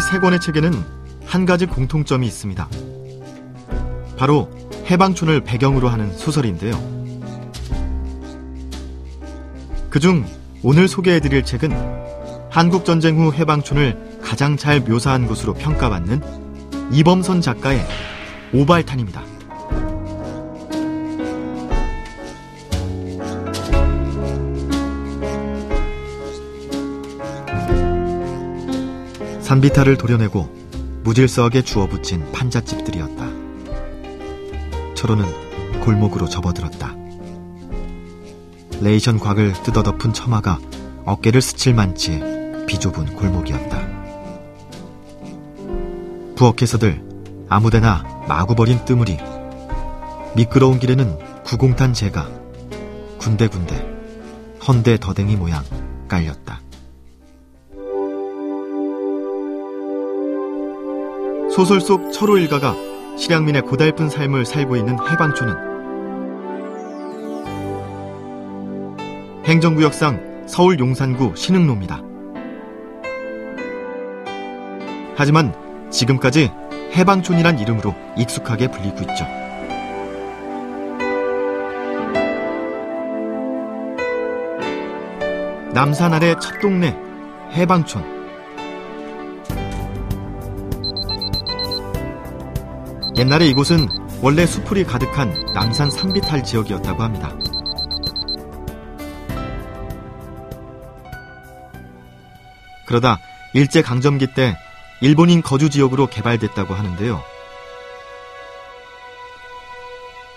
이 세 권의 책에는 한 가지 공통점이 있습니다. 바로 해방촌을 배경으로 하는 소설인데요. 그중 오늘 소개해드릴 책은 한국전쟁 후 해방촌을 가장 잘 묘사한 것으로 평가받는 이범선 작가의 오발탄입니다. 산비탈을 도려내고 무질서하게 주워붙인 판잣집들이었다. 철호는 골목으로 접어들었다. 레이션 곽을 뜯어덮은 처마가 어깨를 스칠 만치 비좁은 골목이었다. 부엌에서들 아무데나 마구 버린 뜨물이 미끄러운 길에는 구공탄 재가 군데군데 헌데 더댕이 모양 깔렸다. 소설 속 철호 일가가 실향민의 고달픈 삶을 살고 있는 해방촌은 행정구역상 서울 용산구 신흥로입니다. 하지만 지금까지 해방촌이란 이름으로 익숙하게 불리고 있죠. 남산 아래 첫 동네 해방촌. 옛날에 이곳은 원래 수풀이 가득한 남산 산비탈 지역이었다고 합니다. 그러다 일제 강점기 때 일본인 거주 지역으로 개발됐다고 하는데요.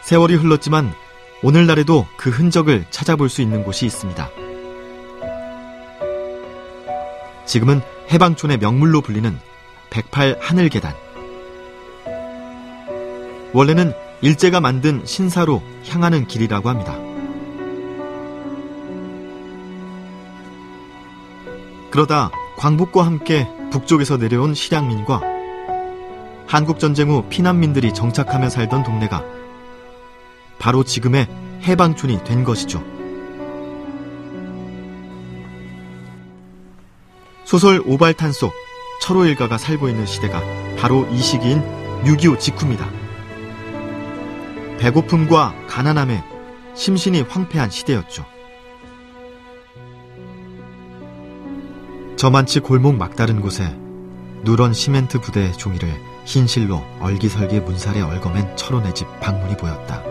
세월이 흘렀지만 오늘날에도 그 흔적을 찾아볼 수 있는 곳이 있습니다. 지금은 해방촌의 명물로 불리는 108 하늘계단. 원래는 일제가 만든 신사로 향하는 길이라고 합니다. 그러다 광복과 함께 북쪽에서 내려온 실향민과 한국전쟁 후 피난민들이 정착하며 살던 동네가 바로 지금의 해방촌이 된 것이죠. 소설 오발탄 속 철호 일가가 살고 있는 시대가 바로 이 시기인 6.25 직후입니다. 배고픔과 가난함에 심신이 황폐한 시대였죠. 저만치 골목 막다른 곳에 누런 시멘트 부대의 종이를 흰 실로 얼기설기 문살에 얽어맨 철호네 집 방문이 보였다.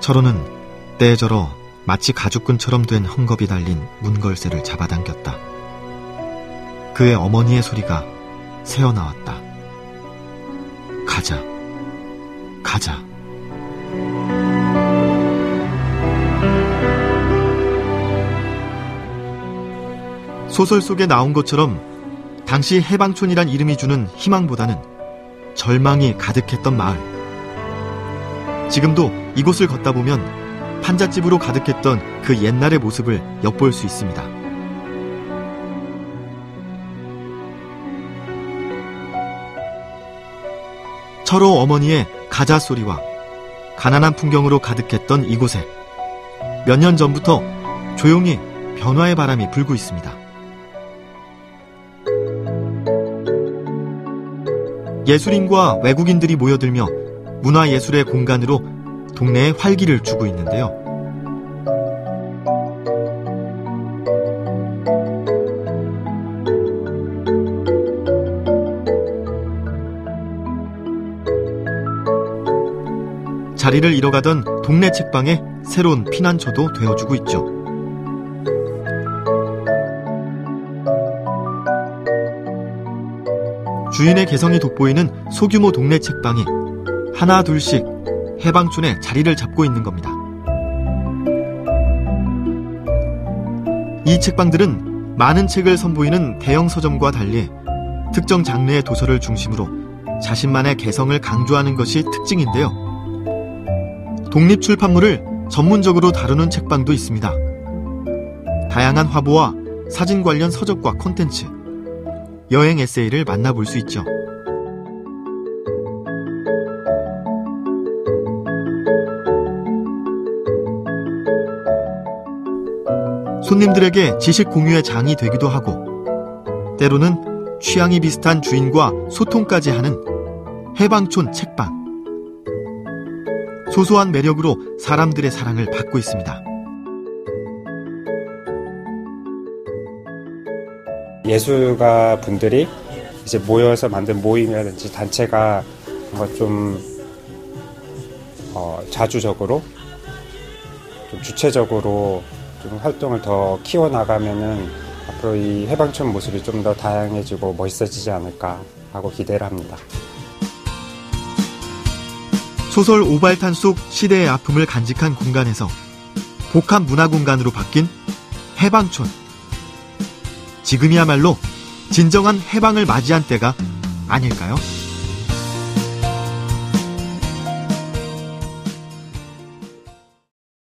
철호는 때저러 마치 가죽끈처럼 된 헝겊이 달린 문걸쇠를 잡아당겼다. 그의 어머니의 소리가 새어나왔다. 가자. 가자. 소설 속에 나온 것처럼 당시 해방촌이란 이름이 주는 희망보다는 절망이 가득했던 마을. 지금도 이곳을 걷다 보면 판잣집으로 가득했던 그 옛날의 모습을 엿볼 수 있습니다. 철호 어머니의 가자 소리와 가난한 풍경으로 가득했던 이곳에 몇 년 전부터 조용히 변화의 바람이 불고 있습니다. 예술인과 외국인들이 모여들며 문화예술의 공간으로 동네에 활기를 주고 있는데요. 자리를 잃어가던 동네 책방에 새로운 피난처도 되어주고 있죠. 주인의 개성이 돋보이는 소규모 동네 책방이 하나 둘씩 해방촌에 자리를 잡고 있는 겁니다. 이 책방들은 많은 책을 선보이는 대형 서점과 달리 특정 장르의 도서를 중심으로 자신만의 개성을 강조하는 것이 특징인데요. 독립 출판물을 전문적으로 다루는 책방도 있습니다. 다양한 화보와 사진 관련 서적과 콘텐츠, 여행 에세이를 만나볼 수 있죠. 손님들에게 지식 공유의 장이 되기도 하고, 때로는 취향이 비슷한 주인과 소통까지 하는 해방촌 책방. 소소한 매력으로 사람들의 사랑을 받고 있습니다. 예술가 분들이 이제 모여서 만든 모임이라든지 단체가 뭔가 좀 어, 자주적으로 좀 주체적으로 좀 활동을 더 키워나가면은 앞으로 이 해방촌 모습이 좀 더 다양해지고 멋있어지지 않을까 하고 기대를 합니다. 소설 오발탄 속 시대의 아픔을 간직한 공간에서 복합 문화 공간으로 바뀐 해방촌. 지금이야말로 진정한 해방을 맞이한 때가 아닐까요?